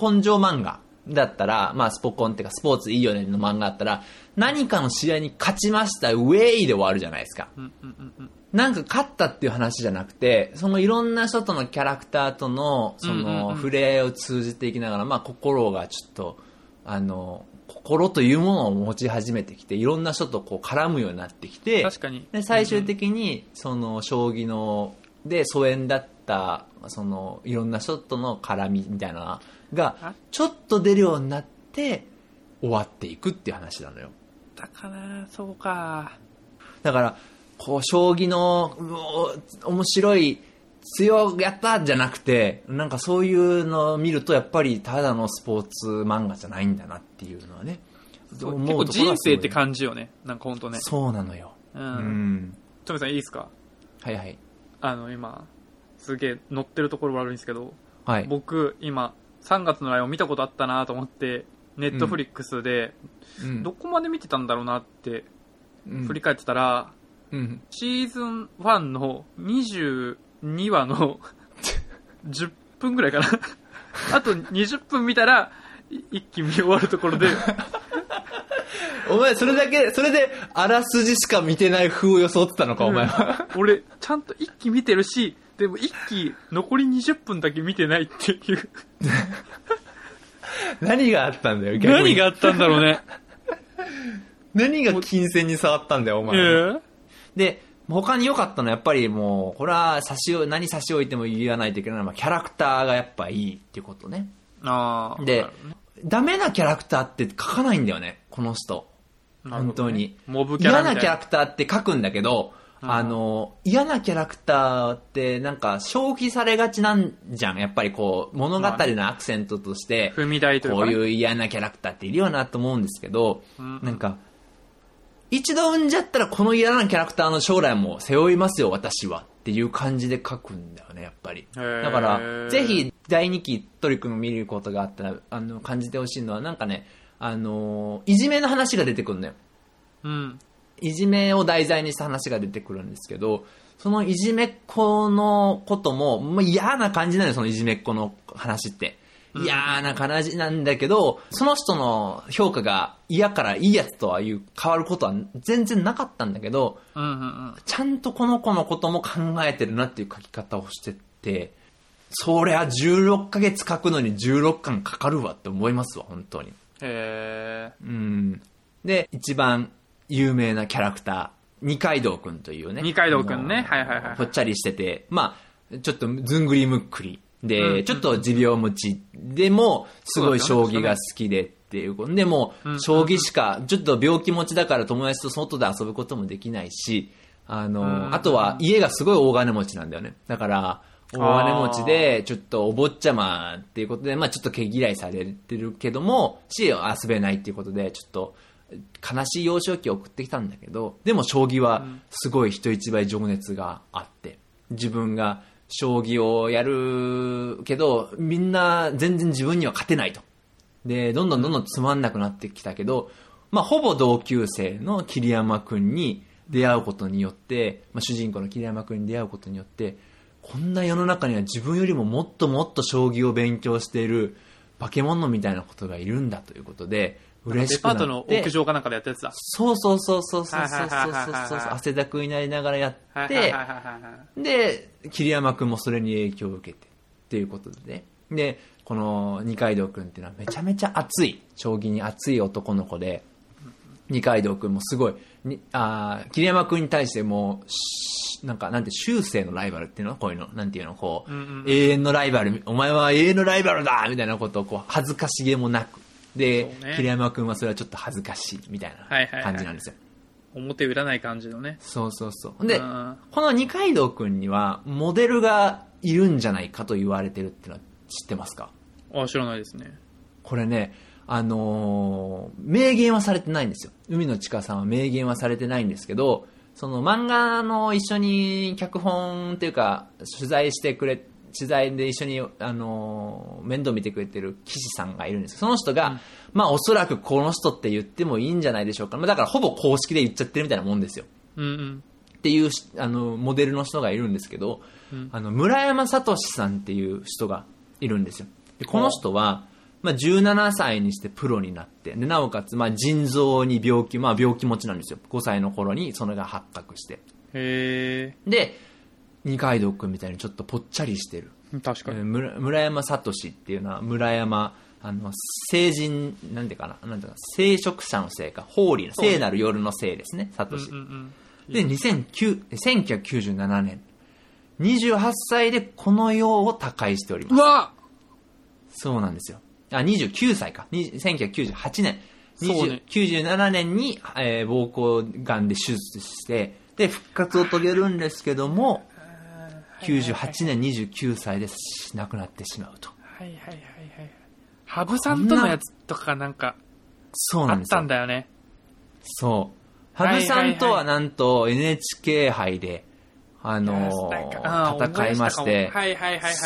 Speaker 2: 根性漫画だったら、まあスポコンっていうかスポーツいいよねの漫画だったら、何かの試合に勝ちました、ウェイで終わるじゃないですか。
Speaker 1: うんうんうんうん。
Speaker 2: なんか勝ったっていう話じゃなくて、そのいろんな人とのキャラクターとの、その触れ合いを通じていきながら、まあ心がちょっと、あの、心というものを持ち始めてきて、いろんな人とこう絡むようになってきて、
Speaker 1: 確かに。
Speaker 2: で最終的にその将棋ので疎遠だったそのいろんな人との絡みみたいなのが
Speaker 1: あ
Speaker 2: ちょっと出るようになって終わっていくっていう話なのよ
Speaker 1: だから、そうか。
Speaker 2: だからこう将棋の面白い強やったじゃなくてなんかそういうのを見るとやっぱりただのスポーツ漫画じゃないんだなっていうのはね
Speaker 1: 結構人生って感じよね。なんかほんとね。
Speaker 2: そうなのよ。
Speaker 1: う。
Speaker 2: うん。ん
Speaker 1: トミさんいいですか？
Speaker 2: はいはい。
Speaker 1: あの、今、すげえ乗ってるところ悪いんですけど、
Speaker 2: はい。
Speaker 1: 僕、今、3月のライオン見たことあったなと思って、ネットフリックスで、
Speaker 2: うん。
Speaker 1: どこまで見てたんだろうなって
Speaker 2: うん。
Speaker 1: 振り返ってたら、
Speaker 2: うん。
Speaker 1: シーズン1の22話の [LAUGHS] 10分ぐらいかな。[LAUGHS] あと20分見たら、い一気見終わるところで、[LAUGHS]
Speaker 2: お前、それだけ、それで、あらすじしか見てない風を装ってたのか、お前は。
Speaker 1: 俺、ちゃんと一気見てるし、でも一気残り20分だけ見てないっていう。
Speaker 2: 何があったんだよ、逆に
Speaker 1: 何があったんだろうね。
Speaker 2: 何が金銭に触ったんだよ、お
Speaker 1: え
Speaker 2: 前。
Speaker 1: ー
Speaker 2: で、他に良かったのは、やっぱりもう、これは差し何差し置いても言わないといけないのは、まあキャラクターがやっぱいいっていうことね。
Speaker 1: ああ。
Speaker 2: で、ダメなキャラクターって書かないんだよね、この人。本当に。
Speaker 1: モブキャラ
Speaker 2: 嫌なキャラ
Speaker 1: ク
Speaker 2: クターって書くんだけど、
Speaker 1: うん
Speaker 2: あの、嫌なキャラクターってなんか消費されがちなんじゃん。やっぱりこう、物語のアクセントとして、
Speaker 1: 踏み台という
Speaker 2: こういう嫌なキャラクターっているよなと思うんですけど、
Speaker 1: うん
Speaker 2: なんか、一度産んじゃったらこの嫌なキャラクターの将来も背負いますよ、私は。っていう感じで書くんだよね、やっぱり。だから、ぜひ第2期トリ君を見ることがあったら、あの、感じてほしいのは、なんかね、あの、いじめの話が出てくるのよ。
Speaker 1: うん。
Speaker 2: いじめを題材にした話が出てくるんですけど、そのいじめっ子のことも、まあ、嫌な感じなのよ、そのいじめっ子の話って。
Speaker 1: うん
Speaker 2: 嫌な感じなんだけど、その人の評価が嫌からいいやつとはいう変わることは全然なかったんだけど、
Speaker 1: うんうんうん。
Speaker 2: ちゃんとこの子のことも考えてるなっていう書き方をしてて、そりゃ16ヶ月書くのに16巻かかるわって思いますわ、本当に。
Speaker 1: へ
Speaker 2: うん。で、一番有名なキャラクター、二階堂くんというね。
Speaker 1: 二階堂くんねはいはいはい
Speaker 2: ぽっちゃりしてて、まあ、ちょっとずんぐりむっくり。で、
Speaker 1: うん
Speaker 2: ちょっと持病持ち。でも、すごい将棋が好きでっていう子。でも
Speaker 1: う、ん
Speaker 2: 将棋しか、ちょっと病気持ちだから友達と外で遊ぶこともできないし、あの、
Speaker 1: うん
Speaker 2: あとは家がすごい大金持ちなんだよね。だから、大金持ちで、ちょっとお坊ちゃまっていうことで、まあちょっと毛嫌いされてるけども、し、遊べないっていうことで、ちょっと、悲しい幼少期を送ってきたんだけど、でも将棋はすごい人一倍情熱があって、自分が将棋をやるけど、みんな全然自分には勝てないと。で、どんどんどんどんつまんなくなってきたけど、まあ、ほぼ同級生の桐山くんに出会うことによって、まあ、主人公の桐山くんに出会うことによって、こんな世の中には自分よりももっともっと将棋を勉強している化け物みたいなことがいるんだということで、嬉しくなって。
Speaker 1: デパートの屋上かなんかでやったやつだ。
Speaker 2: そうそうそうそうそうそうそう汗だくになりながらやって、で、桐山君もそれに影響を受けて、っていうことでね。で、この二階堂君っていうのはめちゃめちゃ熱い、将棋に熱い男の子で、二階堂君もすごい、にあ桐山君に対してもう、なんか、なんて、終生のライバルっていうの？こういうの、なんていうの、こう、永遠のライバル、お前は永遠のライバルだ！みたいなことを、こう、恥ずかしげもなく、で、
Speaker 1: ね
Speaker 2: 桐山くんはそれはちょっと恥ずかしい、みたい
Speaker 1: はいはいは
Speaker 2: ない感じなんですよ。
Speaker 1: 表裏ない感じのね。
Speaker 2: そうそうそう。で、
Speaker 1: うん
Speaker 2: この二階堂くんには、モデルがいるんじゃないかと言われてるってのは知ってますか？
Speaker 1: あ、知らないですね。
Speaker 2: これね、あのー明言はされてないんですよ。海野千佳さんは明言はされてないんですけど、その漫画の一緒に脚本っていうか、取材してくれ、取材で一緒に、あのー面倒見てくれてる岸さんがいるんです。その人が、まあおそらくこの人って言ってもいいんじゃないでしょうか。まあだからほぼ公式で言っちゃってるみたいなもんですよ。
Speaker 1: うんうん。
Speaker 2: っていうしあのモデルの人がいるんですけど、
Speaker 1: うん。
Speaker 2: あの村山聡さんっていう人がいるんですよ。でこの人は、まあ、17歳にしてプロになってでなおかつ、まあ、腎臓に病気、まあ、病気持ちなんですよ。5歳の頃にそれが発覚して。
Speaker 1: へ
Speaker 2: で二階堂君みたいにちょっとぽっちゃりしてる。
Speaker 1: え確かに。
Speaker 2: えー村村山聡っていうのは村山あの成人なんていうかななんていうか聖職者のせいかホーリーの
Speaker 1: そうね。
Speaker 2: 聖なる夜のせいですね聡、
Speaker 1: うんうん
Speaker 2: で2009 1997年。28歳でこの世を他界しております。
Speaker 1: うんうわ！
Speaker 2: そうなんですよ。あ29歳か。に1998年。
Speaker 1: ね。
Speaker 2: 20 97年に、えー膀胱がんで手術してで復活を遂げるんですけども98年29歳で亡くなってしまうと。
Speaker 1: はいはいはいはい羽生さんとのやつとかなんかあっ
Speaker 2: そうなんですよ。
Speaker 1: たんだよね。
Speaker 2: そう。
Speaker 1: はい
Speaker 2: 羽生さんとはなんと NHK 杯で、あのー戦いまして、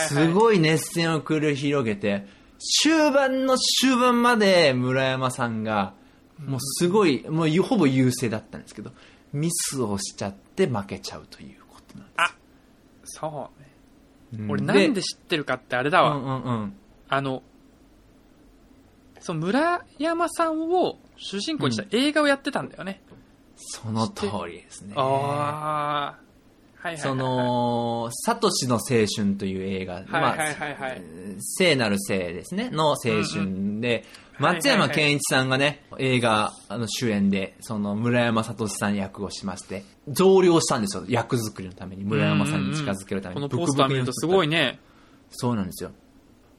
Speaker 2: すごい熱戦を繰り広げて、終盤の終盤まで村山さんが、もうすごい、もうほぼ優勢だったんですけど、ミスをしちゃって負けちゃうということなんですよ。
Speaker 1: そうね。
Speaker 2: うん。
Speaker 1: 俺なんで知ってるかってあれだわ、
Speaker 2: うんうんうん。
Speaker 1: あのその村山さんを主人公にした映画をやってたんだよね、
Speaker 2: その通りですね。
Speaker 1: ああはいはいはいはい。
Speaker 2: その、サトシの青春という映画、
Speaker 1: はいはいはいはい。
Speaker 2: 聖なる聖ですね、の青春で、松山ケンイチさんがね、映画あの主演で、その村山聡さん役をしまして、増量したんですよ、役作りのために、村山さんに近づけるために。
Speaker 1: このポスター見るとすごい
Speaker 2: ね。
Speaker 1: ね
Speaker 2: そうなんですよ。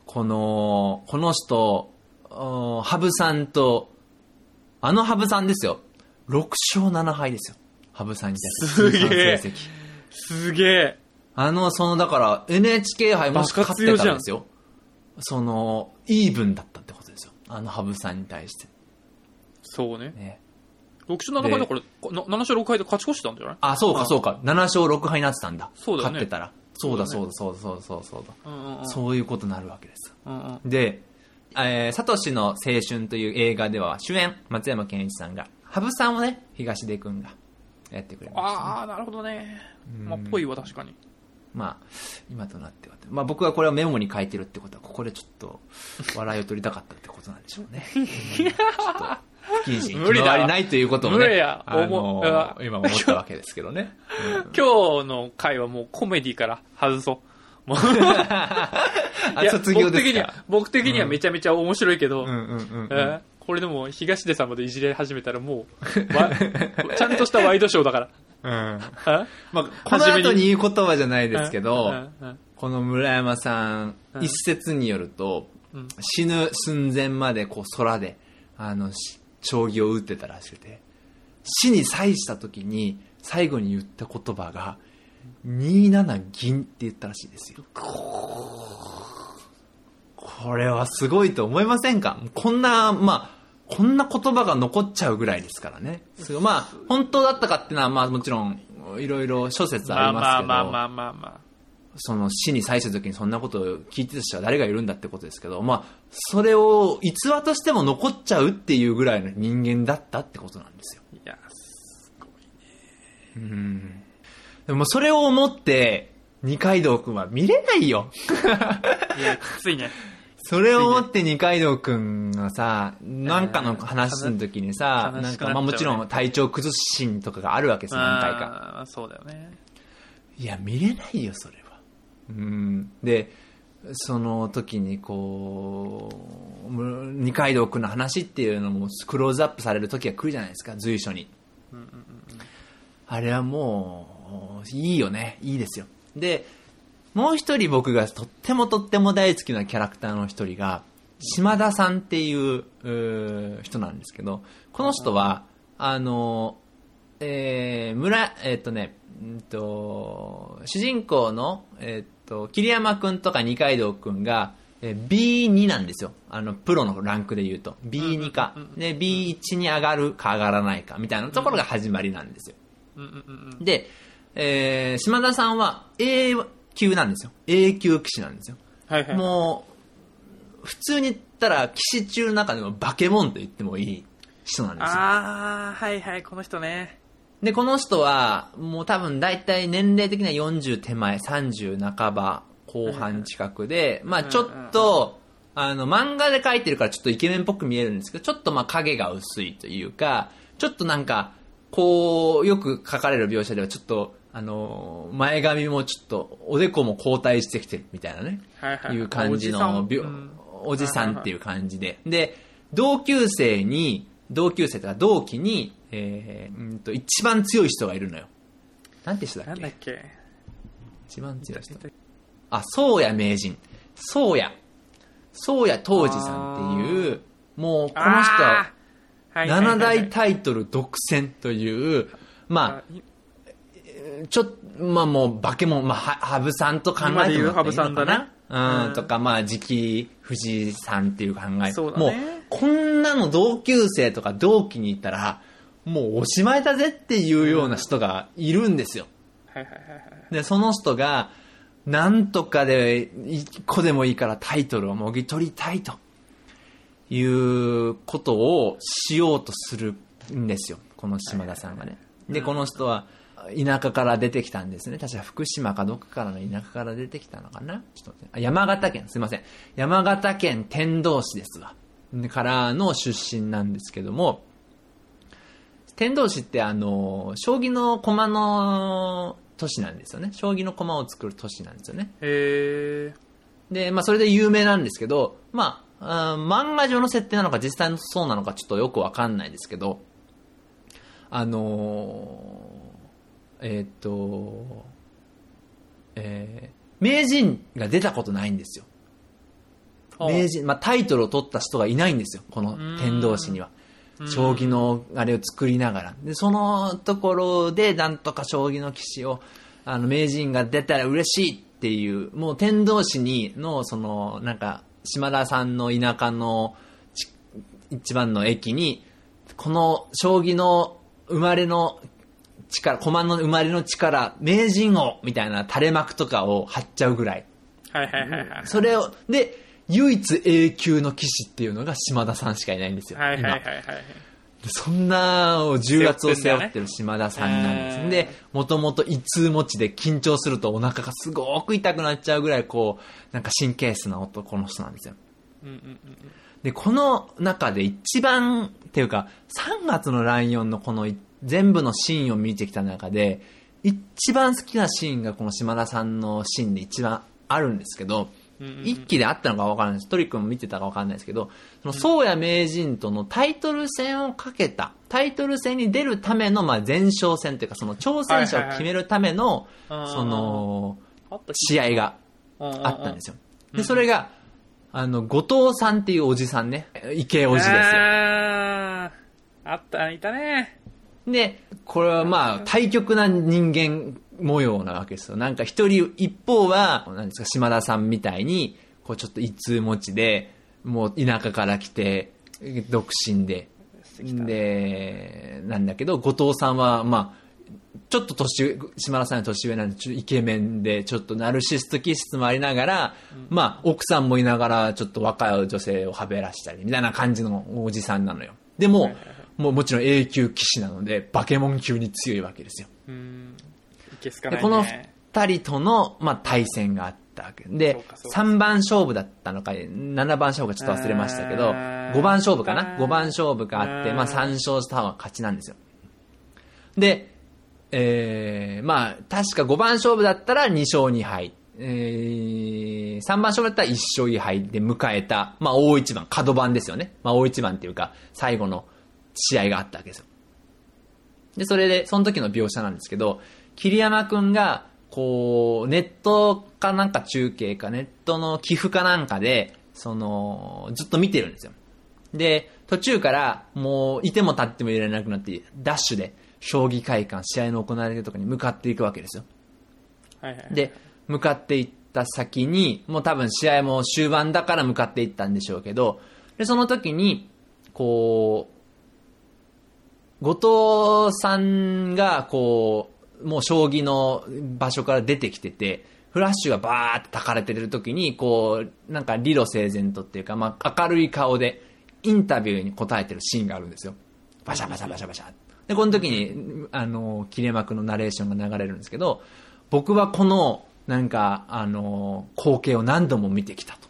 Speaker 2: この、この人、お羽生さんと、あの羽生さんですよ、6勝7敗ですよ。羽生さんに。
Speaker 1: すげえすげえ
Speaker 2: あの、その、だから、NHK 杯もし勝ってたんです
Speaker 1: バ
Speaker 2: よ。その、イーブンだったって。あの、羽生さんに対して。
Speaker 1: そうね
Speaker 2: ね。
Speaker 1: 6勝7敗だからな7勝6敗で勝ち越してたんじゃない？
Speaker 2: あ、そうか、そうか。7勝6敗になってたんだ。
Speaker 1: そうだよね
Speaker 2: 勝ってたら。そうだ、
Speaker 1: そ
Speaker 2: そうだ、そうだ、そうだ、そうだ、そうだ。
Speaker 1: うんうんうん
Speaker 2: そういうことになるわけです。
Speaker 1: うんうん
Speaker 2: で、えー、サトシの青春という映画では、主演、松山ケンイチさんが、羽生さんをね、東出くんがやってくれました、ね。
Speaker 1: ああなるほどねまあぽいわ確かに
Speaker 2: まあ、今となっては。まあ僕はこれをメモに書いてるってことは、ここでちょっと笑いを取りたかったってことなんでしょうね。[LAUGHS] うん。ちょっと、不謹慎。
Speaker 1: 無理だ。
Speaker 2: りないということをね、
Speaker 1: 無理や。
Speaker 2: あの
Speaker 1: 思う。あ
Speaker 2: 今思ったわけですけどね。うん
Speaker 1: 今日の回はもうコメディから外そう。[LAUGHS]
Speaker 2: 卒業ですか。
Speaker 1: 僕的には僕的にはめちゃめちゃ面白いけど、これでも東出さんまでいじれ始めたらもうわちゃんとしたワイドショーだから
Speaker 2: うん。
Speaker 1: あ？
Speaker 2: まあ、この後に言う言葉じゃないですけど、この村山さん、
Speaker 1: うん。
Speaker 2: 一説によると、
Speaker 1: うん。
Speaker 2: 死ぬ寸前までこう空で、あの、し将棋を打ってたらしくて、死に際した時に最後に言った言葉が、27銀って言ったらしいですよ。これはすごいと思いませんか？こんな、まあ、こんな言葉が残っちゃうぐらいですからね。すごいまあ、本当だったかっていうのは、まあもちろん、いろいろ諸説あ
Speaker 1: まあま
Speaker 2: りますけど、
Speaker 1: あまあまあまあま
Speaker 2: その死に際した時にそんなことを聞いてた人は誰がいるんだってことですけど、まあ、それを逸話としても残っちゃうっていうぐらいの人間だったってことなんですよ。
Speaker 1: あいや
Speaker 2: うん。でもそれを思って、二階堂くんは見れないよ。
Speaker 1: いやきついね
Speaker 2: それを思って二階堂くんがさ、なんかの話の時にさ、
Speaker 1: な
Speaker 2: んかまあもちろん体調崩すシーンとかがあるわけですよ、何回か。
Speaker 1: そうだよね
Speaker 2: いや、見れないよ、それは。うん。で、その時にこう、む二階堂君の話っていうのもクローズアップされる時が来るじゃないですか、随所に。あれはもう、いいよね。いいですよ。で、もう一人僕がとってもとっても大好きなキャラクターの一人が、島田さんっていう人なんですけど、この人は、あの、えー、村、えっ、とね、うんと、主人公の、えっ、と、桐山くんとか二階堂くんが、えー B2 なんですよ。あの、プロのランクで言うと。B2 か。で、B1 に上がるか上がらないか、みたいなところが始まりなんですよ。で、えー、島田さんは A 級なんですよ。A 級騎士なんですよ。
Speaker 1: はいはい
Speaker 2: もう、普通に言ったら騎士中の中でもバケモンと言ってもいい人なんですよ。
Speaker 1: ああはいはいこの人ね
Speaker 2: で、この人は、もう多分大体年齢的には40手前、30半ば、後半近くで、まあちょっと、あの、漫画で描いてるからちょっとイケメンっぽく見えるんですけど、ちょっとまあ影が薄いというか、ちょっとなんか、こう、よく書かれる描写ではちょっと、あの、前髪もちょっと、おでこも後退してきてるみたいなね、
Speaker 1: はいはい
Speaker 2: いう感じの
Speaker 1: おじさん
Speaker 2: 描
Speaker 1: うん
Speaker 2: おじさんっていう感じで。で、同級生に、同級生とか同期に、えー、うんと、一番強い人がいるのよ。なんて人だっけ？
Speaker 1: なんだっけ？
Speaker 2: 一番強い人。あ、宗谷名人。宗谷。宗谷東司さんっていう、もうこの人は、
Speaker 1: あーはいはいはいはい
Speaker 2: 7大タイトル独占という、ま
Speaker 1: あ、
Speaker 2: ちょっと、まあもう、化け物、まあ、は羽生さんと考えてもらっていいのか
Speaker 1: 今で言う羽生さんだ
Speaker 2: な
Speaker 1: ね
Speaker 2: うん、
Speaker 1: うん
Speaker 2: とか、まあ、次期藤井さんっていう考え。
Speaker 1: そうだね
Speaker 2: もう、こんなの同級生とか同期にいたら、もうおしまいだぜっていうような人がいるんですよ。
Speaker 1: はいはいはいはい
Speaker 2: で、その人が、なんとかで、一個でもいいからタイトルをもぎ取りたいということをしようとするんですよ。この島田さんがね。で、この人は、田舎から出てきたんですね。確か福島かどっかからの田舎から出てきたのかなちょっと待ってあ山形県、すいません。山形県天童市ですわ。でからの出身なんですけども、天童市ってあの、将棋の駒の都市なんですよね。将棋の駒を作る都市なんですよね。
Speaker 1: へえ
Speaker 2: で、まあそれで有名なんですけど、まあ、漫画上の設定なのか実際のそうなのかちょっとよくわかんないですけど、あのーえーっと、えー名人が出たことないんですよ。名人、まあ、タイトルを取った人がいないんですよ、この天童市には。将棋のあれを作りながら。で、そのところで、なんとか将棋の棋士を、あの、名人が出たら嬉しいっていう、もう天童市に、の、その、なんか、島田さんの田舎のち一番の駅に、この将棋の生まれの力、駒の生まれの力、名人をみたいな垂れ幕とかを貼っちゃうぐらい。
Speaker 1: はいはいはいはい
Speaker 2: それを、で、唯一 A 級の棋士っていうのが島田さんしかいないんですよ。今
Speaker 1: はいはいはいはい
Speaker 2: でそんな重圧を背負ってる島田さんなんです。
Speaker 1: ね
Speaker 2: で、もともと胃痛持ちで緊張するとお腹がすごく痛くなっちゃうぐらい、こう、なんか神経質な男の人なんですよ。
Speaker 1: うんうんうん
Speaker 2: で、この中で一番、っていうか、3月のライオンのこのい全部のシーンを見てきた中で、一番好きなシーンがこの島田さんのシーンで一番あるんですけど、
Speaker 1: うんうんうん
Speaker 2: 一期であったのかわからないです。トリックも見てたかわからないですけど、その、宗谷名人とのタイトル戦をかけた、タイトル戦に出るための、まあ、前哨戦というか、その挑戦者を決めるための、
Speaker 1: はいはいはい
Speaker 2: その、試合があったんです
Speaker 1: よ。
Speaker 2: よ。で、それが、あの、後藤さんっていうおじさんね、池おじですよ。
Speaker 1: あった、いたね。
Speaker 2: で、これはまあ、対極な人間模様なわけですよ。なんか一人、一方は、なんですか、島田さんみたいに、こうちょっと一通持ちで、もう田舎から来て、独身で、で、なんだけど、後藤さんは、まあ、ちょっと年、島田さんの年上なんで、ちょっとイケメンで、ちょっとナルシスト気質もありながら、まあ、奥さんもいながら、ちょっと若い女性をはべらしたり、みたいな感じのおじさんなのよ。でも、もうもちろん A 級騎士なので、バケモン級に強いわけですよ。
Speaker 1: うん。いけすか
Speaker 2: で、
Speaker 1: ない
Speaker 2: この
Speaker 1: ね。
Speaker 2: 二人との、まあ、対戦があったわけで
Speaker 1: そうかそう、か
Speaker 2: 3番勝負だったのか、7番勝負かちょっと忘れましたけど、
Speaker 1: あー
Speaker 2: 5番勝負かな？
Speaker 1: あー
Speaker 2: ?5 番勝負があって、まあ、3勝した方が勝ちなんですよ。で、えー、まあ、確か5番勝負だったら2勝2敗。えー、3番勝負だったら1勝2敗で迎えた、まあ、大一番、角番ですよね。まあ、大一番っていうか、最後の試合があったわけですよ。で、それで、その時の描写なんですけど、桐山くんが、こう、ネットかなんか中継か、ネットの寄付かなんかで、その、ずっと見てるんですよ。で、途中から、もう、いても立ってもいられなくなって、ダッシュで、将棋会館、試合の行われてるところに向かっていくわけですよ。
Speaker 1: はいはい。
Speaker 2: で、向かっていった先に、もう多分試合も終盤だから向かっていったんでしょうけど、で、その時に、こう、後藤さんが、こう、もう将棋の場所から出てきてて、フラッシュがバーって焚かれてる時に、こう、なんか理路整然とっていうか、まあ、明るい顔でインタビューに答えてるシーンがあるんですよ。バシャバシャバシャバシャ。で、この時に、あの、切れ幕のナレーションが流れるんですけど、僕はこの、なんか、あの、光景を何度も見てきたと。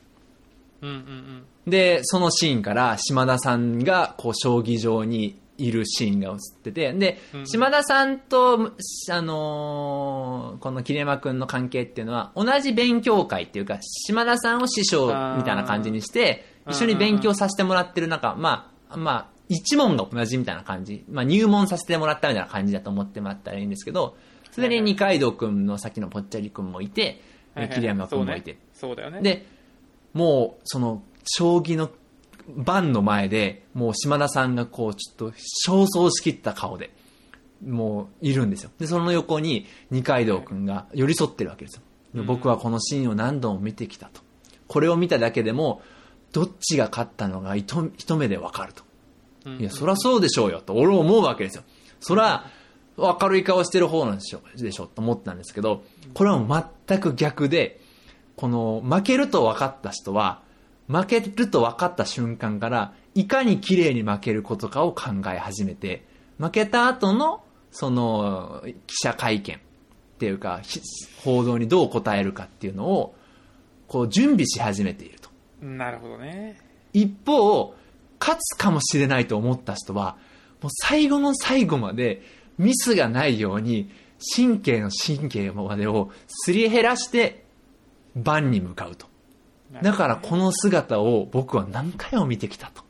Speaker 1: うんうんうん。
Speaker 2: で、そのシーンから島田さんが、こう、将棋場にいるシーンが映ってて、で、
Speaker 1: うん。
Speaker 2: 島田さんと、あのーこの桐山くんの関係っていうのは、同じ勉強会っていうか、島田さんを師匠みたいな感じにして、一緒に勉強させてもらってる中、まあ、まあ、一問が同じみたいな感じ、まあ、入門させてもらったみたいな感じだと思ってもらったらいいんですけど、それに二階堂くんのさっきのぽっちゃりくんもいて、桐山くんもいて、
Speaker 1: そうね。そうだよね。
Speaker 2: で、もう、その、将棋の盤の前で、もう島田さんがこう、ちょっと、焦燥しきった顔で、もう、いるんですよ。で、その横に、二階堂くんが寄り添ってるわけですよ。で
Speaker 1: うん
Speaker 2: 僕はこのシーンを何度も見てきたと。これを見ただけでも、どっちが勝ったのが一一目でわかると。
Speaker 1: うん
Speaker 2: いや、そらそうでしょうよ、と、俺は思うわけですよ。そら、明るい顔してる方なんでしょ、でしょ、と思ったんですけど、これは全く逆で、この、負けると分かった人は、負けると分かった瞬間から、いかに綺麗に負けることかを考え始めて、負けた後の、その、記者会見っていうか、ひ報道にどう答えるかっていうのを、こう、準備し始めていると。
Speaker 1: なるほどね。
Speaker 2: 一方、勝つかもしれないと思った人は、もう最後の最後までミスがないように、神経の神経までをすり減らして、番に向かうと。だからこの姿を僕は何回も見てきたと。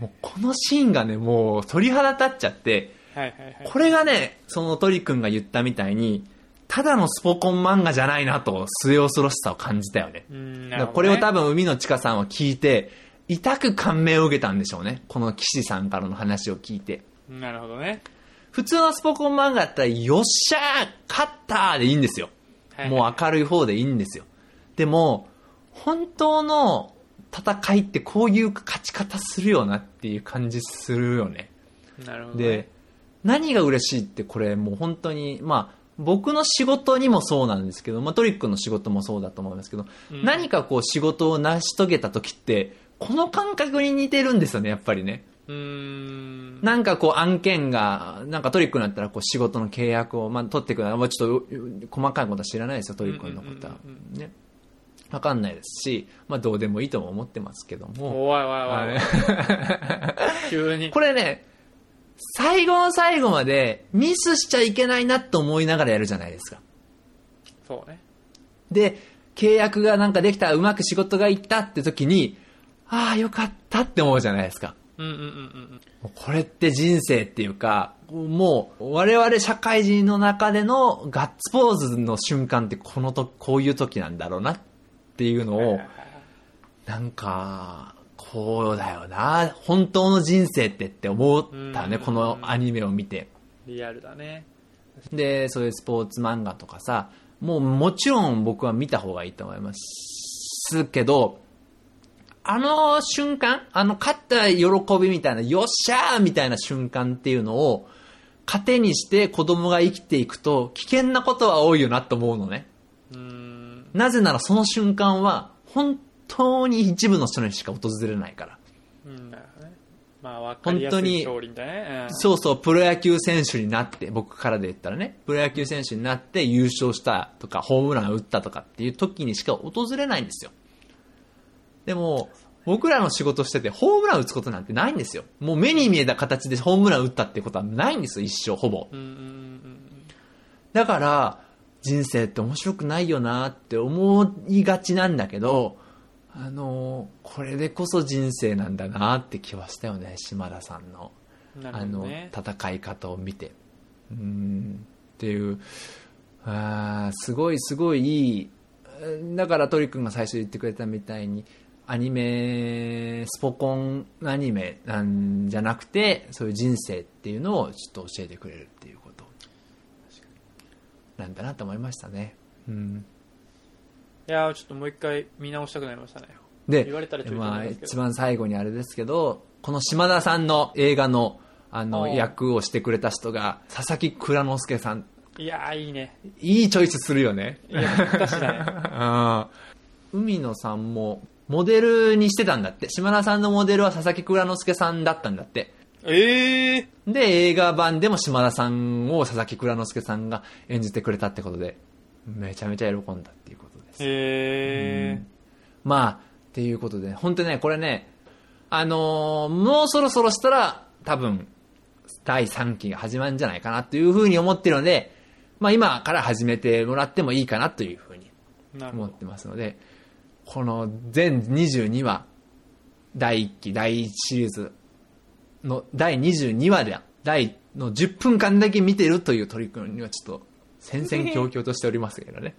Speaker 2: もうこのシーンがね、もう鳥肌立っちゃって、
Speaker 1: はいはいはい。
Speaker 2: これがね、その鳥くんが言ったみたいに、ただのスポコン漫画じゃないなと、末恐ろしさを感じたよね。
Speaker 1: うん、
Speaker 2: だからこれを多
Speaker 1: 分、
Speaker 2: 分海野千佳さんは聞いて、痛く感銘を受けたんでしょうね。この岸さんからの話を聞いて。
Speaker 1: なるほどね。
Speaker 2: 普通のスポコン漫画だったら、よっしゃー勝ったーでいいんですよ。
Speaker 1: はい
Speaker 2: もう明るい方でいいんですよ。でも、本当の戦いってこういう勝ち方するよなっていう感じするよね。
Speaker 1: なるほど、ね。
Speaker 2: で、何が嬉しいってこれもう本当に、まあ、僕の仕事にもそうなんですけど、まあ、トリックの仕事もそうだと思いますけど、
Speaker 1: うん
Speaker 2: 何かこう仕事を成し遂げた時って、この感覚に似てるんですよね、やっぱりね。
Speaker 1: うーん。
Speaker 2: なんかこう案件が、なんかトリックになったらこう仕事の契約を、まあ、取ってくる。まあ、ちょっとう細かいことは知らないですよ、トリックのことは。ね。わかんないですし、まあどうでもいいとも思ってますけども。
Speaker 1: おいおいおい。[LAUGHS] 急に。
Speaker 2: これね、最後の最後までミスしちゃいけないなと思いながらやるじゃないですか。
Speaker 1: そうね。
Speaker 2: で、契約がなんかできた、うまく仕事がいったって時に、ああ、よかったって思うじゃないですか。
Speaker 1: うんうんうんうん。
Speaker 2: これって人生っていうか、もう我々社会人の中でのガッツポーズの瞬間ってこのと、こういう時なんだろうなっていうのを、なんか、こうだよな、本当の人生ってって思ったね、
Speaker 1: うん
Speaker 2: このアニメを見て。
Speaker 1: リアルだね。
Speaker 2: で、そういうスポーツ漫画とかさ、もうもちろん僕は見た方がいいと思いますけど、あの瞬間、あの勝った喜びみたいな、よっしゃーみたいな瞬間っていうのを、糧にして子供が生きていくと、危険なことは多いよなと思うのね。なぜならその瞬間は、本当に一部の人にしか訪れないから。
Speaker 1: うん、なるほどね。まあ、わかりやすい勝利だね。うん
Speaker 2: そうそう、プロ野球選手になって、僕からで言ったらね、プロ野球選手になって優勝したとか、ホームラン打ったとかっていう時にしか訪れないんですよ。でも、僕らの仕事してて、ホームラン打つことなんてないんですよ。もう目に見えた形でホームラン打ったってことはないんですよ、一生、ほぼ。
Speaker 1: うんうんうん
Speaker 2: だから、人生って面白くないよなって思いがちなんだけど、あの、これでこそ人生なんだなって気はしたよね、島田さんの。
Speaker 1: うん。なる
Speaker 2: あの。戦い方を見てうーんっていうあーすごいすごいいいだから鳥くんが最初言ってくれたみたいにアニメスポコンアニメなんじゃなくてそういう人生っていうのをちょっと教えてくれるっていうなんだなと思いましたね。うん。
Speaker 1: いやーちょっともう一回見直したくなりましたね。
Speaker 2: で
Speaker 1: 言われたら
Speaker 2: まあ、一番最後にあれですけどこの島田さんの映画のあの役をしてくれた人が佐々木蔵之介さん。
Speaker 1: いやーいいね。
Speaker 2: いいチョイスするよね。
Speaker 1: いや、ぴったしだね。
Speaker 2: あ [LAUGHS] ー海野さんもモデルにしてたんだって。島田さんのモデルは佐々木蔵之介さんだったんだって
Speaker 1: ええ
Speaker 2: で、映画版でも島田さんを佐々木蔵之介さんが演じてくれたってことで、めちゃめちゃ喜んだっていうことです。
Speaker 1: へえ
Speaker 2: まあ、っていうことで、本当にね、これね、あのーもうそろそろしたら、多分、第3期が始まるんじゃないかなというふうに思ってるので、まあ今から始めてもらってもいいかなというふうに。思ってますので、この全22話、第1期、第1シリーズの第22話で、第の10分間だけ見てるという取り組みはちょっと戦々恐々としておりますけどね。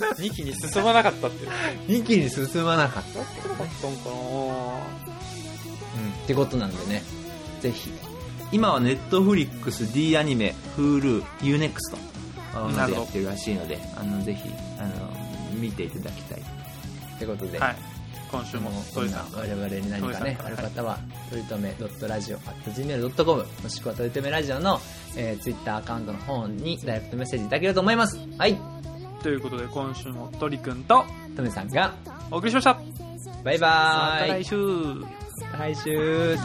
Speaker 1: 2期に進まなかったっていう。
Speaker 2: うん、一気に進まなかったって
Speaker 1: んか
Speaker 2: うん、ってことなんでね、ぜひ。今はネットフリックス、D アニメ、Hulu、Unext
Speaker 1: など
Speaker 2: でやってるらしいので、あの、ぜひ、あの、見ていただきたい。ってことで、
Speaker 1: なはい。今週もトイさん
Speaker 2: 我々に何かね、ある方は、とりとめ .radio.gmail.com、もしくはとりとめラジオの、えー、Twitter アカウントの方にダイレクトメッセージいただけると思います。はい。
Speaker 1: ということで今週も鳥くんと
Speaker 2: とめさんが、
Speaker 1: お送りしました。
Speaker 2: バイ
Speaker 1: ま
Speaker 2: バーイ。
Speaker 1: た来週。
Speaker 2: また来週。